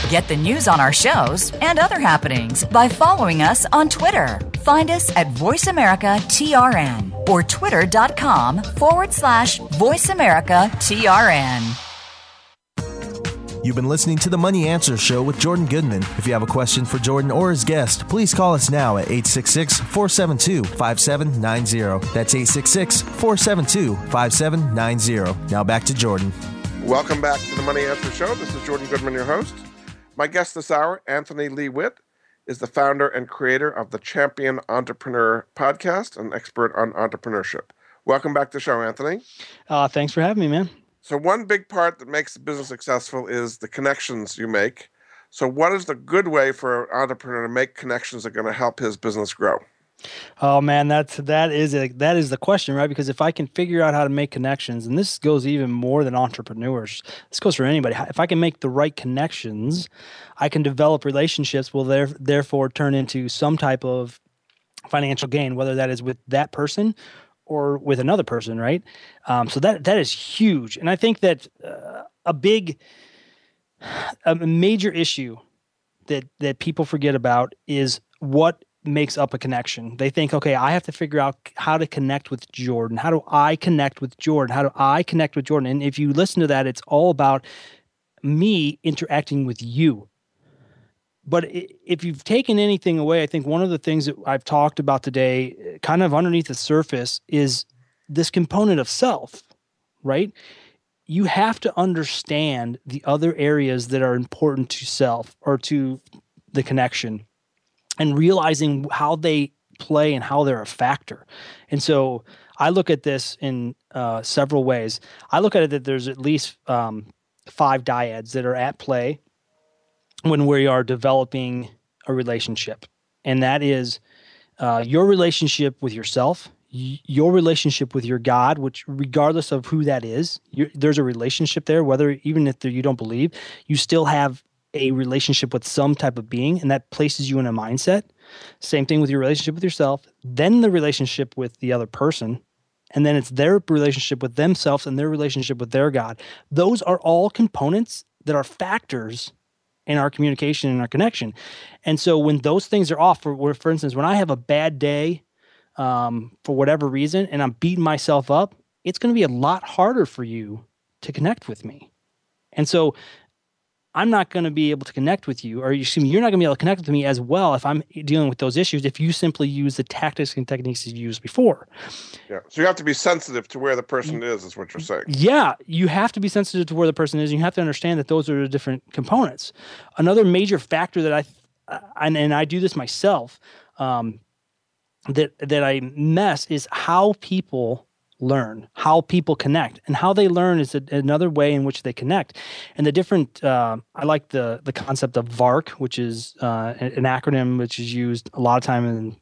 Get the news on our shows and other happenings by following us on Twitter. Find us at VoiceAmericaTRN or twitter.com forward slash VoiceAmericaTRN. You've been listening to the Money Answer Show with Jordan Goodman. If you have a question for Jordan or his guest, please call us now at 866 472 5790. That's 866 472 5790. Now back to Jordan. Welcome back to the Money Answer Show. This is Jordan Goodman, your host. My guest this hour, Anthony Lee Witt, is the founder and creator of the Champion Entrepreneur podcast, an expert on entrepreneurship. Welcome back to the show, Anthony. Uh, thanks for having me, man. So, one big part that makes the business successful is the connections you make. So, what is the good way for an entrepreneur to make connections that are going to help his business grow? Oh man, that's that is a, that is the question, right? Because if I can figure out how to make connections, and this goes even more than entrepreneurs, this goes for anybody. If I can make the right connections, I can develop relationships. Will there, therefore turn into some type of financial gain, whether that is with that person or with another person, right? Um, so that that is huge, and I think that uh, a big, a major issue that that people forget about is what makes up a connection. They think, okay, I have to figure out how to connect with Jordan. How do I connect with Jordan? How do I connect with Jordan? And if you listen to that, it's all about me interacting with you. But if you've taken anything away, I think one of the things that I've talked about today, kind of underneath the surface, is this component of self, right? You have to understand the other areas that are important to self or to the connection and realizing how they play and how they're a factor. And so I look at this in uh, several ways. I look at it that there's at least um, five dyads that are at play when we are developing a relationship, and that is uh, your relationship with yourself, your relationship with your God, which regardless of who that is, there's a relationship there. Whether even if you don't believe, you still have a relationship with some type of being, and that places you in a mindset. Same thing with your relationship with yourself, then the relationship with the other person, and then it's their relationship with themselves and their relationship with their God. Those are all components that are factors in our communication and our connection. And so when those things are off, for for instance, when I have a bad day um, for whatever reason, and I'm beating myself up, it's going to be a lot harder for you to connect with me. And so I'm not going to be able to connect with you, or you excuse me, you're not going to be able to connect with me as well if I'm dealing with those issues. If you simply use the tactics and techniques you used before, yeah. So you have to be sensitive to where the person is, is what you're saying. Yeah, you have to be sensitive to where the person is. And you have to understand that those are the different components. Another major factor that I, and, and I do this myself, um, that that I mess is how people learn, how people connect, and how they learn is a, another way in which they connect. And the different, uh, I like the the concept of VARK, which is uh, an acronym which is used a lot of time in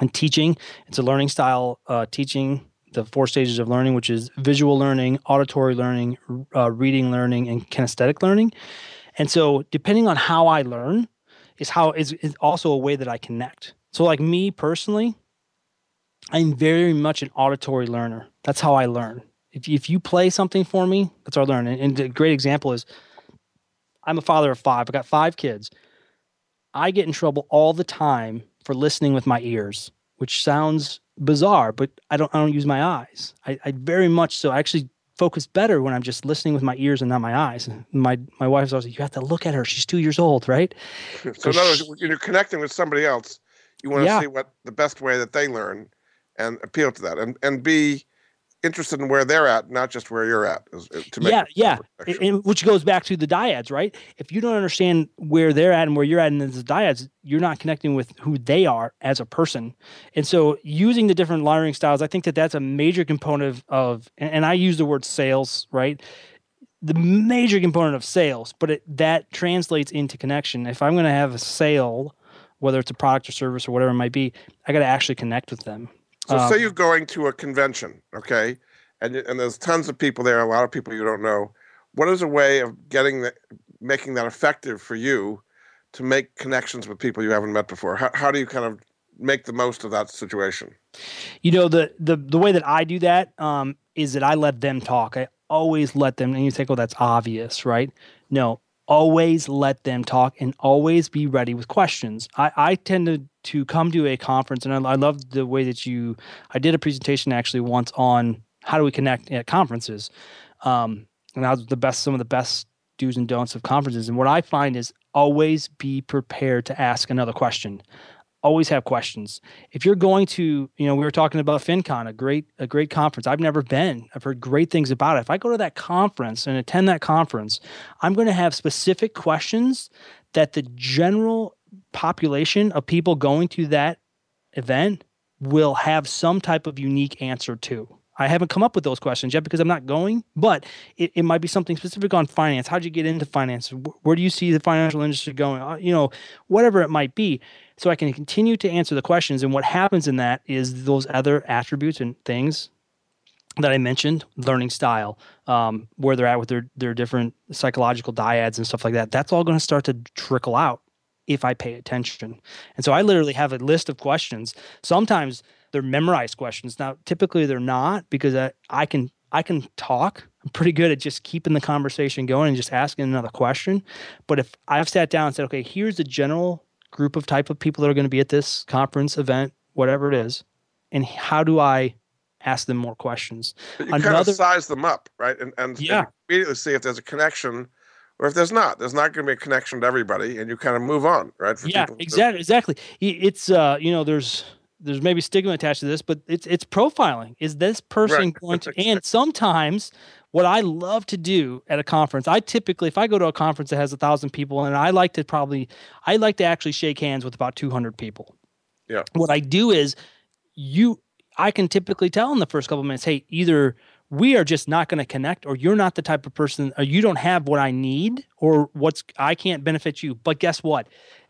in teaching. It's a learning style uh, teaching. The four stages of learning, which is visual learning, auditory learning, uh, reading learning, and kinesthetic learning. And so, depending on how I learn, is how is, is also a way that I connect. So, like me personally, I'm very much an auditory learner. That's how I learn. If, if you play something for me, that's how I learn. And, and a great example is I'm a father of five. I got five kids. I get in trouble all the time for listening with my ears, which sounds bizarre, but I don't I don't use my eyes. I, I very much so I actually focus better when I'm just listening with my ears and not my eyes. My my wife's always like, you have to look at her. She's two years old, right? So in other words, when you're connecting with somebody else, you want to yeah. see what the best way that they learn and appeal to that and and be interested in where they're at, not just where you're at. To make yeah, yeah, and, and, which goes back to the dyads, right? If you don't understand where they're at and where you're at in the dyads, you're not connecting with who they are as a person. And so, using the different learning styles, I think that that's a major component of, of and, and I use the word sales, right? The major component of sales, but it, that translates into connection. If I'm going to have a sale, whether it's a product or service or whatever it might be, I got to actually connect with them. So um, say you're going to a convention, okay, and and there's tons of people there, a lot of people you don't know. What is a way of getting that, making that effective for you to make connections with people you haven't met before? How how do you kind of make the most of that situation? You know the the the way that I do that um, is that I let them talk. I always let them. And you think, oh, that's obvious, right? No, always let them talk and always be ready with questions. I, I tend to, to come to a conference and I, I love the way that you, I did a presentation actually once on how do we connect at conferences. Um, and that was the best, some of the best do's and don'ts of conferences. And what I find is always be prepared to ask another question always have questions. If you're going to, you know, we were talking about FinCon, a great a great conference. I've never been. I've heard great things about it. If I go to that conference and attend that conference, I'm going to have specific questions that the general population of people going to that event will have some type of unique answer to. I haven't come up with those questions yet because I'm not going, but it, it might be something specific on finance. How'd you get into finance? Where do you see the financial industry going? Uh, you know, whatever it might be so I can continue to answer the questions. And what happens in that is those other attributes and things that I mentioned, learning style, um, where they're at with their their different psychological dyads and stuff like that. That's all going to start to trickle out if I pay attention. And so I literally have a list of questions. Sometimes they're memorized questions. Now, typically they're not because I, I can I can talk. I'm pretty good at just keeping the conversation going and just asking another question. But if I've sat down and said, okay, here's the general group of type of people that are going to be at this conference event, whatever it is, and how do I ask them more questions? But you Another, kind of size them up, right? And and, yeah. and immediately see if there's a connection or if there's not. There's not going to be a connection to everybody, and you kind of move on, right? Yeah, exactly, exactly. It's uh, you know, there's there's maybe stigma attached to this, but it's it's profiling. Is this person right. going to? And sometimes what I love to do at a conference, I typically, if I go to a conference that has a thousand people, and I like to probably, I like to actually shake hands with about 200 people. Yeah. What I do is, you, I can typically tell in the first couple minutes, hey, either we are just not going to connect, or you're not the type of person, or you don't have what I need, or what's I can't benefit you. But guess what?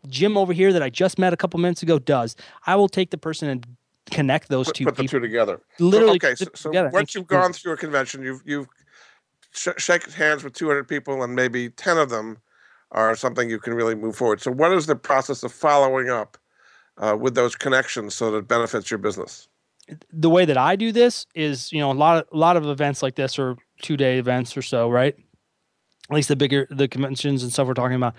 Jim over here that I just met a couple minutes ago does. I will take the person and connect those put, two. Put the two together. Literally. So, okay. So, so once you've gone through a convention, you've you've sh- shake hands with 200 people and maybe 10 of them are something you can really move forward. So, what is the process of following up uh, with those connections so that it benefits your business? The way that I do this is, you know, a lot of a lot of events like this are two day events or so, right? At least the bigger the conventions and stuff we're talking about.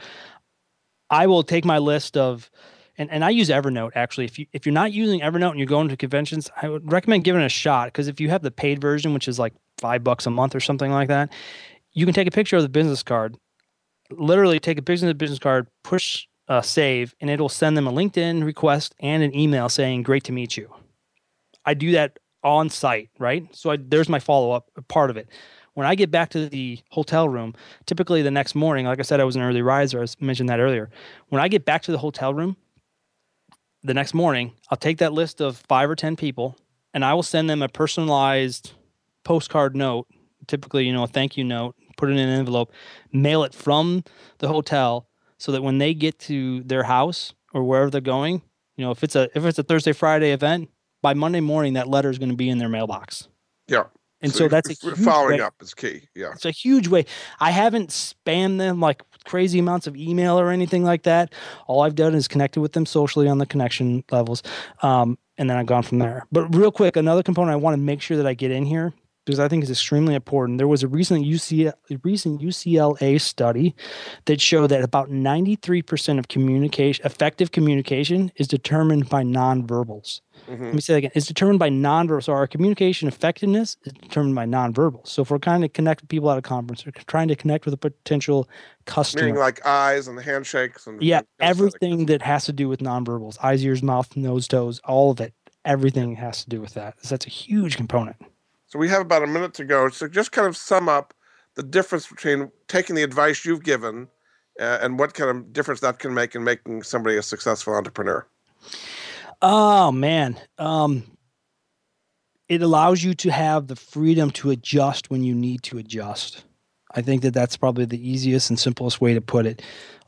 I will take my list of and, and I use Evernote actually. If you if you're not using Evernote and you're going to conventions, I would recommend giving it a shot because if you have the paid version, which is like five bucks a month or something like that, you can take a picture of the business card, literally take a picture of the business card, push uh, save, and it'll send them a LinkedIn request and an email saying "Great to meet you." I do that on site, right? So I, there's my follow up part of it. When I get back to the hotel room, typically the next morning, like I said, I was an early riser. I mentioned that earlier. When I get back to the hotel room, the next morning, I'll take that list of five or 10 people and I will send them a personalized postcard note, typically, you know, a thank you note, put it in an envelope, mail it from the hotel so that when they get to their house or wherever they're going, you know, if it's a if it's a Thursday Friday event, by Monday morning that letter is going to be in their mailbox. Yeah. And so, so that's a following way. up is key. Yeah. It's a huge way. I haven't spammed them like crazy amounts of email or anything like that. All I've done is connected with them socially on the connection levels. Um, and then I've gone from there. But real quick, another component I want to make sure that I get in here because I think is extremely important. There was a recent UCLA, recent UCLA study that showed that about 93% of communication, effective communication, is determined by nonverbals. Mm-hmm. Let me say that again. It's determined by nonverbal. So our communication effectiveness is determined by nonverbal. So if we're trying to connect with people at a conference, or trying to connect with a potential customer, meaning like eyes and the handshakes and yeah, everything that has to do with nonverbals, eyes, ears, mouth, nose, toes, all of it, everything has to do with that. So that's a huge component. So we have about a minute to go. So just kind of sum up the difference between taking the advice you've given uh, and what kind of difference that can make in making somebody a successful entrepreneur. Oh man, um, it allows you to have the freedom to adjust when you need to adjust. I think that that's probably the easiest and simplest way to put it.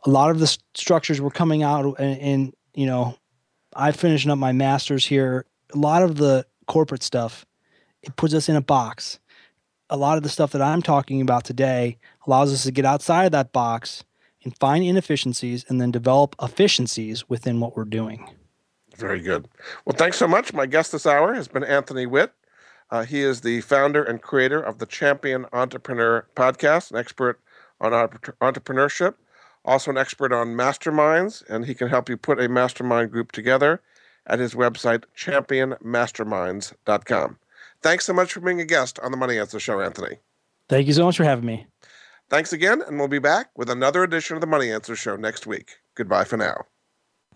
A lot of the st- structures were coming out, and, and you know, I finishing up my master's here. A lot of the corporate stuff, it puts us in a box. A lot of the stuff that I'm talking about today allows us to get outside of that box and find inefficiencies and then develop efficiencies within what we're doing. Very good. Well, thanks so much. My guest this hour has been Anthony Witt. Uh, he is the founder and creator of the Champion Entrepreneur podcast, an expert on entrepreneurship, also an expert on masterminds, and he can help you put a mastermind group together at his website, championmasterminds.com. Thanks so much for being a guest on the Money Answer Show, Anthony. Thank you so much for having me. Thanks again, and we'll be back with another edition of the Money Answer Show next week. Goodbye for now.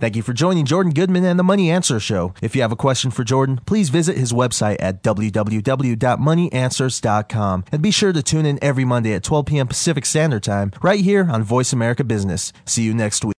Thank you for joining Jordan Goodman and the Money Answer Show. If you have a question for Jordan, please visit his website at www.moneyanswers.com and be sure to tune in every Monday at 12 p.m. Pacific Standard Time right here on Voice America Business. See you next week.